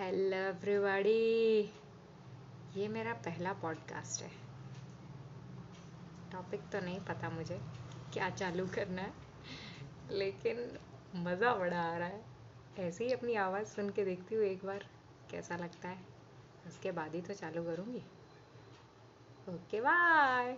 Hello everybody. ये मेरा पहला पॉडकास्ट है। टॉपिक तो नहीं पता मुझे क्या चालू करना है, लेकिन मज़ा बड़ा आ रहा है। ऐसे ही अपनी आवाज़ सुन के देखती हूँ एक बार, कैसा लगता है। उसके बाद ही तो चालू करूँगी। Okay, bye.